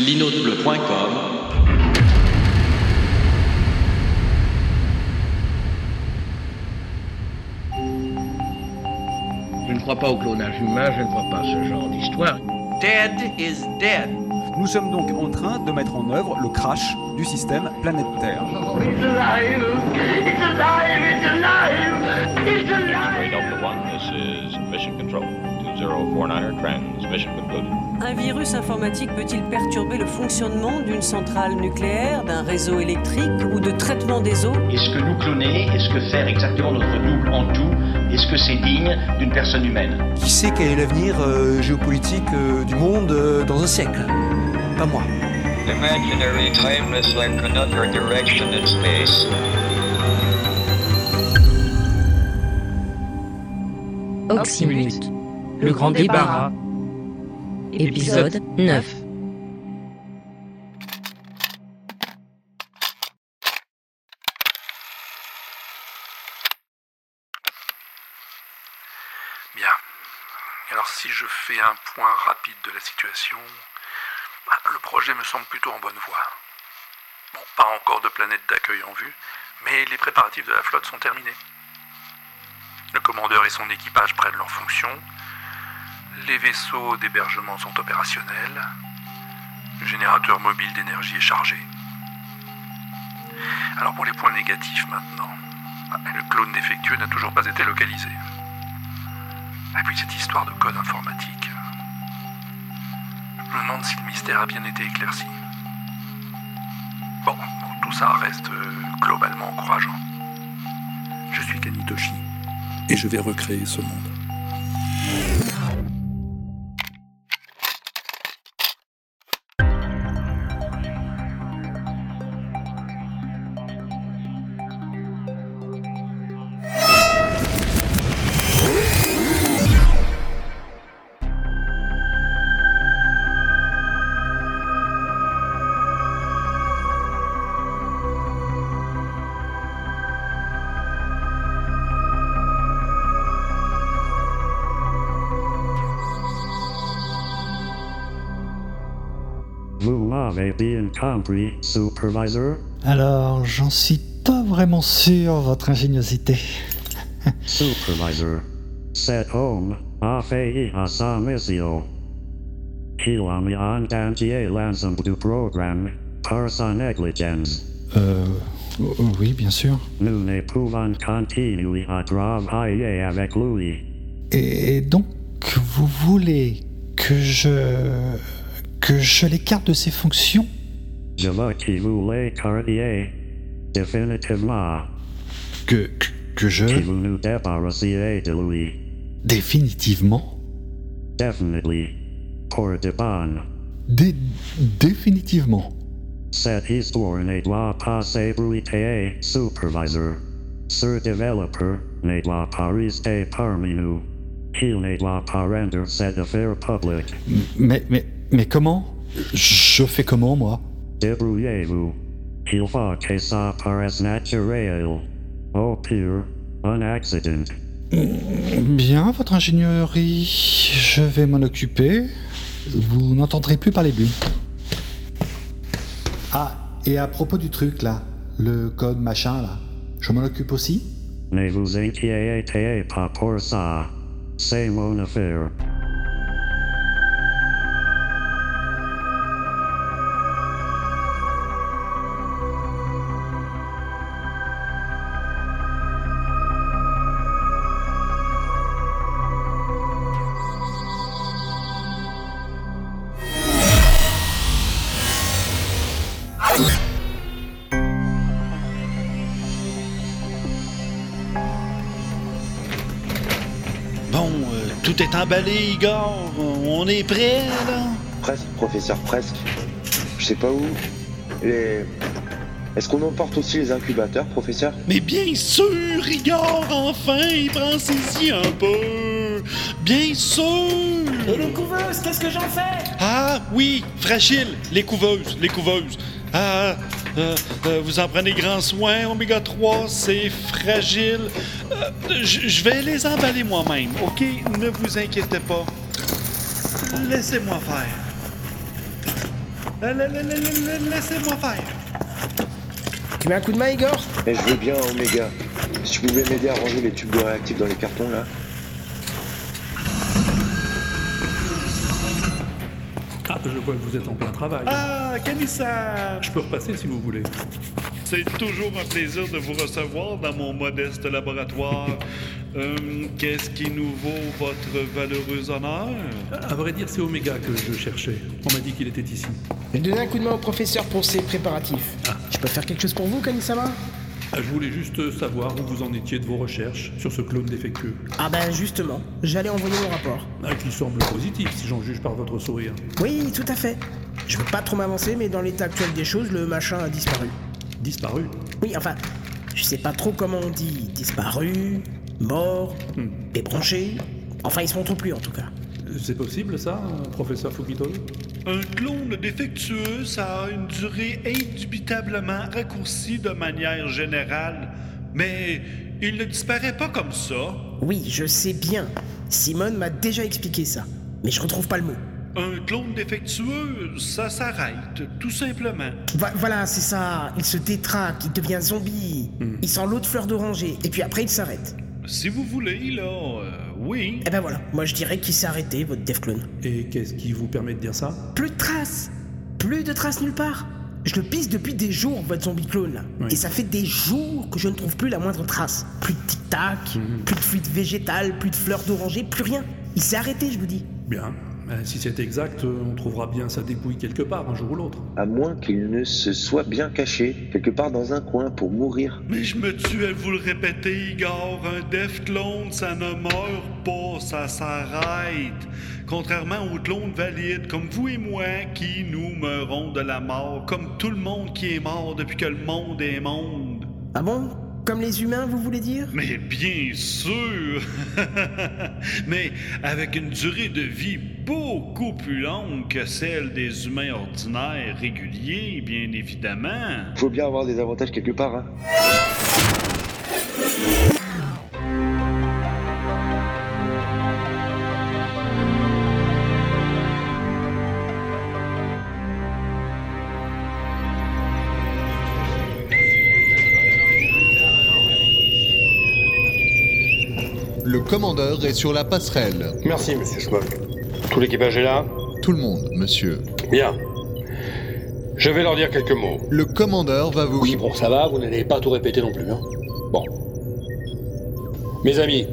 Linotebleu.com Je ne crois pas au clonage humain, je ne crois pas à ce genre d'histoire. Dead is dead. Nous sommes donc en train de mettre en œuvre le crash du système planète Terre. It's alive! It's alive! It's alive! It's alive! Delta One, this is Mission Control. 2049er transmission concluded. Un virus informatique peut-il perturber le fonctionnement d'une centrale nucléaire, d'un réseau électrique ou de traitement des eaux? Est-ce que nous cloner, est-ce que faire exactement notre double en tout, est-ce que c'est digne d'une personne humaine? Qui sait quel est l'avenir euh, géopolitique euh, du monde euh, dans un siècle? Pas moi. Imaginary timeless like another direction in space. Oxymute, le grand débarras, épisode 9. Bien. Alors si je fais un point rapide de la situation, bah, le projet me semble plutôt en bonne voie. Bon, pas encore de planète d'accueil en vue, mais les préparatifs de la flotte sont terminés. Le commandeur et son équipage prennent leurs fonctions. Les vaisseaux d'hébergement sont opérationnels. Le générateur mobile d'énergie est chargé. Alors pour les points négatifs maintenant. Ah, Le clone défectueux n'a toujours pas été localisé. Et puis cette histoire de code informatique. Je me demande si le mystère a bien été éclairci. Bon, bon, tout ça reste euh, globalement encourageant. Je suis Kanitoshi et je vais recréer ce monde. Compris, supervisor? Alors, j'en suis pas vraiment sûr, votre ingéniosité. Supervisor. Cet homme a failli à sa mission. Il a mis en danger l'ensemble du programme par sa négligence. Euh. Oui, bien sûr. Nous ne pouvons continuer à travailler avec lui. Et donc, vous voulez que je. Que je l'écarte de ses fonctions Je vous l'écartiez. Définitivement. Que. que, que je. Que vous nous débarrassiez de lui. Définitivement Definitely. Pour de bon. Dé. définitivement. Cette histoire ne doit pas s'ébruiter, supervisor. Ce développeur ne doit pas rester parmi nous. Il ne doit pas rendre cette affaire publique. Mais. mais. Mais comment? Je fais comment, moi? Débrouillez-vous. Il faut que ça paraisse naturel. Au pire, un accident. Bien, votre ingénierie. Je vais m'en occuper. Vous n'entendrez plus parler de lui. Ah, et à propos du truc là, le code machin là, je m'en occupe aussi? Ne vous inquiétez pas pour ça. C'est mon affaire. Tout est emballé, Igor. On est prêt, là? Presque, professeur, presque. Je sais pas où. Les... Est-ce qu'on emporte aussi les incubateurs, professeur? Mais bien sûr, Igor, enfin, il prend saisie un peu. Bien sûr. Et les couveuses, qu'est-ce que j'en fais? Ah, oui, fragile. Les couveuses, les couveuses. Ah, euh, euh, vous en prenez grand soin, Oméga 3, c'est fragile. Euh, je vais les emballer moi-même, OK? Ne vous inquiétez pas. Laissez-moi faire. La- la- la- la- la- Laissez-moi faire. Tu mets un coup de main, Igor? Mais je veux bien, Oméga. Si tu pouvais m'aider à ranger les tubes de réactifs dans les cartons, là. Je vois que vous êtes en plein travail. Ah, Kanissa Je peux repasser si vous voulez. C'est toujours un plaisir de vous recevoir dans mon modeste laboratoire. Euh, Qu'est-ce qui nous vaut votre valeureux honneur? À vrai dire, c'est Omega que je cherchais. On m'a dit qu'il était ici. Je vais donner un coup de main au professeur pour ses préparatifs. Je peux faire quelque chose pour vous, Kanisama Ah, Je voulais juste savoir où vous en étiez de vos recherches sur ce clone défectueux. Ah ben justement, j'allais envoyer mon rapport. Ah, qui semble positif si j'en juge par votre sourire. Oui, tout à fait. Je veux pas trop m'avancer, mais dans l'état actuel des choses, le machin a disparu. Disparu? Oui, enfin, je sais pas trop comment on dit. Disparu, mort, débranché. Enfin, ils se montrent plus en tout cas. C'est possible ça, professeur Fukito Un clone défectueux, ça a une durée indubitablement raccourcie de manière générale. Mais il ne disparaît pas comme ça. Oui, je sais bien. Simone m'a déjà expliqué ça. Mais je retrouve pas le mot. Un clone défectueux, ça s'arrête, tout simplement. Va- voilà, c'est ça. Il se détraque, il devient zombie. Il sent l'eau de fleur d'oranger. Et puis après, il s'arrête. Si vous voulez, là, euh, oui. Eh ben voilà, moi je dirais qu'il s'est arrêté, votre Def Clone. Et qu'est-ce qui vous permet de dire ça? Plus de traces Plus de traces nulle part Je le pisse depuis des jours, votre zombie clone là. Oui. Et ça fait des jours que je ne trouve plus la moindre trace. Plus de tic-tac, plus de fluide végétal, plus de fleurs d'oranger, plus rien. Il s'est arrêté, je vous dis. Bien. Euh, Si c'est exact, euh, on trouvera bien sa dépouille quelque part, un jour ou l'autre. À moins qu'il ne se soit bien caché, quelque part dans un coin pour mourir. Mais je me tue à vous le répéter, Igor. Un Def clone, ça ne meurt pas, ça s'arrête. Contrairement aux clones valides comme vous et moi qui nous meurons de la mort, comme tout le monde qui est mort depuis que le monde est monde. Ah bon? Comme les humains, vous voulez dire? Mais bien sûr Mais avec une durée de vie beaucoup plus longue que celle des humains ordinaires réguliers, bien évidemment. Faut bien avoir des avantages quelque part, hein. Le commandeur est sur la passerelle. Merci, monsieur Schmock. Tout l'équipage est là Tout le monde, monsieur. Bien. Je vais leur dire quelques mots. Le commandeur va vous... Oui, bon, ça va, vous n'allez pas tout répéter non plus. Hein. Bon. Mes amis,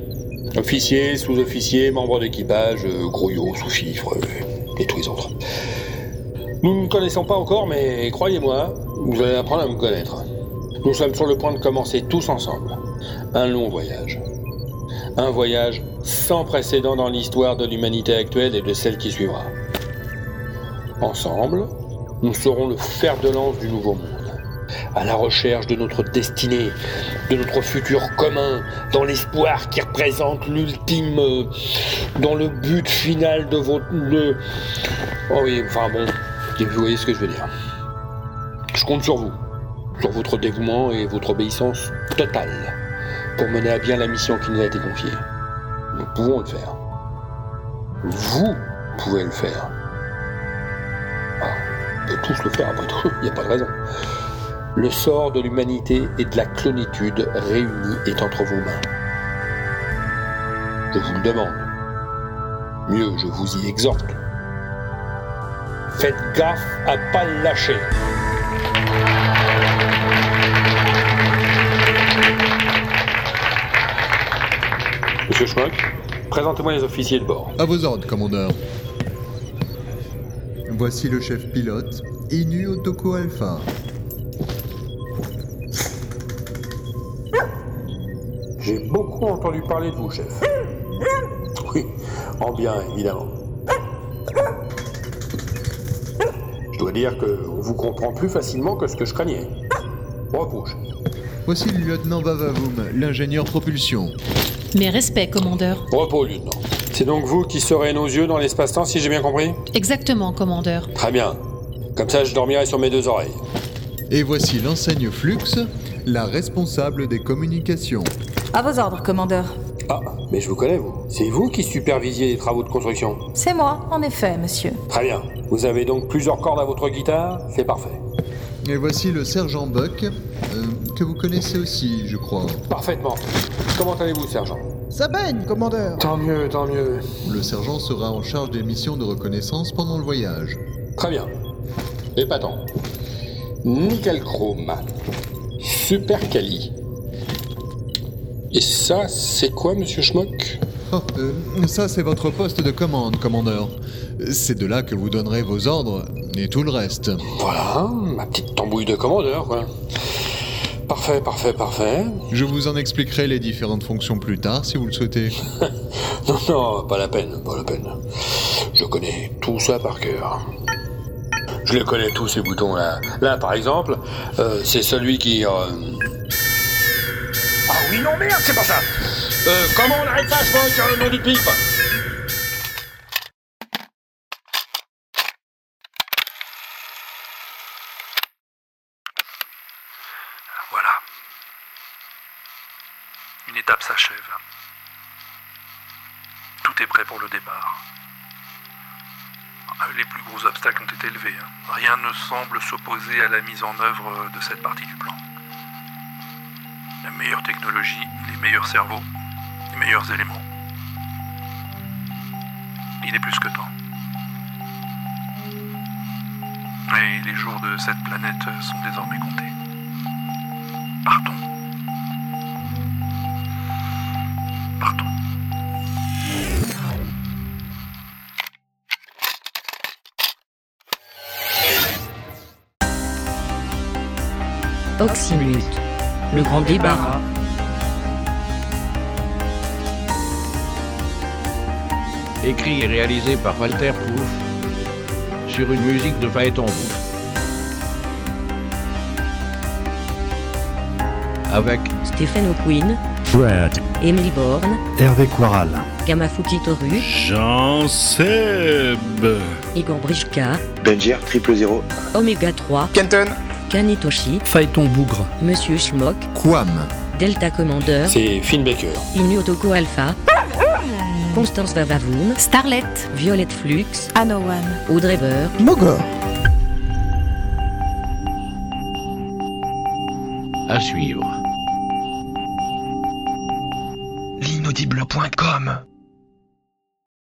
officiers, sous-officiers, membres d'équipage, euh, grouillots, sous-fifres, euh, et tous les autres. Nous ne nous connaissons pas encore, mais croyez-moi, vous allez apprendre à me connaître. Nous sommes sur le point de commencer tous ensemble. Un long voyage. Un voyage sans précédent dans l'histoire de l'humanité actuelle et de celle qui suivra. Ensemble, nous serons le fer de lance du nouveau monde, à la recherche de notre destinée, de notre futur commun, dans l'espoir qui représente l'ultime, euh, dans le but final de votre... Oh oui, enfin bon, vous voyez ce que je veux dire. Je compte sur vous, sur votre dévouement et votre obéissance totale pour mener à bien la mission qui nous a été confiée. Nous pouvons le faire. Vous pouvez le faire. Ah, on peut tous le faire après tout, il n'y a pas de raison. Le sort de l'humanité et de la clonitude réunis est entre vos mains. Je vous le demande. Mieux, je vous y exhorte. Faites gaffe à pas le lâcher. Monsieur Schmock, présentez-moi les officiers de bord. À vos ordres, commandeur. Voici le chef pilote, Inu Otoko Alpha. J'ai beaucoup entendu parler de vous, chef. Oui, en bien, évidemment. Je dois dire que on vous comprend plus facilement que ce que je craignais. Repos, chef. Voici le lieutenant Vavavoum, l'ingénieur propulsion. Mes respects, commandeur. Repos, lieutenant. C'est donc vous qui serez nos yeux dans l'espace-temps, si j'ai bien compris Exactement, commandeur. Très bien. Comme ça, je dormirai sur mes deux oreilles. Et voici l'enseigne Flux, la responsable des communications. À vos ordres, commandeur. Ah, mais je vous connais, vous. C'est vous qui supervisiez les travaux de construction C'est moi, en effet, monsieur. Très bien. Vous avez donc plusieurs cordes à votre guitare C'est parfait. Et voici le sergent Buck, euh, que vous connaissez aussi, je crois. Parfaitement. Comment allez-vous, sergent Ça baigne, commandeur Tant mieux, tant mieux. Le sergent sera en charge des missions de reconnaissance pendant le voyage. Très bien. Épatant. Nickel chrome. Super quali. Et ça, c'est quoi, monsieur Schmock Oh, euh, ça, c'est votre poste de commande, commandeur. C'est de là que vous donnerez vos ordres et tout le reste. Voilà, ma petite tambouille de commandeur, quoi. Parfait, parfait, parfait. Je vous en expliquerai les différentes fonctions plus tard, si vous le souhaitez. non, non, pas la peine, pas la peine. Je connais tout ça par cœur. Je les connais tous ces boutons là. Là, par exemple, euh, c'est celui qui. Euh... Ah oui, non, merde, c'est pas ça. Euh, comment on arrête ça, je vois, le nom du pipe Une étape s'achève. Tout est prêt pour le départ. Les plus gros obstacles ont été levés. hein. Rien ne semble s'opposer à la mise en œuvre de cette partie du plan. La meilleure technologie, les meilleurs cerveaux, les meilleurs éléments. Il est plus que temps. Et les jours de cette planète sont désormais comptés. Partons. Le grand débarras. Écrit et réalisé par Walter Pouf sur une musique de Phaéton. Avec Stéphane O'Quinn. Fred. Emily Bourne. Hervé Quaral. Gamafuki Toru. Jean Seb. Igor Brichka. Benjir, triple zéro. Oméga 3. Kenton. Kanitoshi. Phaéton Bougre. Monsieur Schmock. Quam. Delta Commander. C'est Finn Baker. Inu Otoko Alpha. Constance Vavavoum. Starlet. Violette Flux. Anowan. Audrey Burr. Mogor. à suivre. L'inaudible.com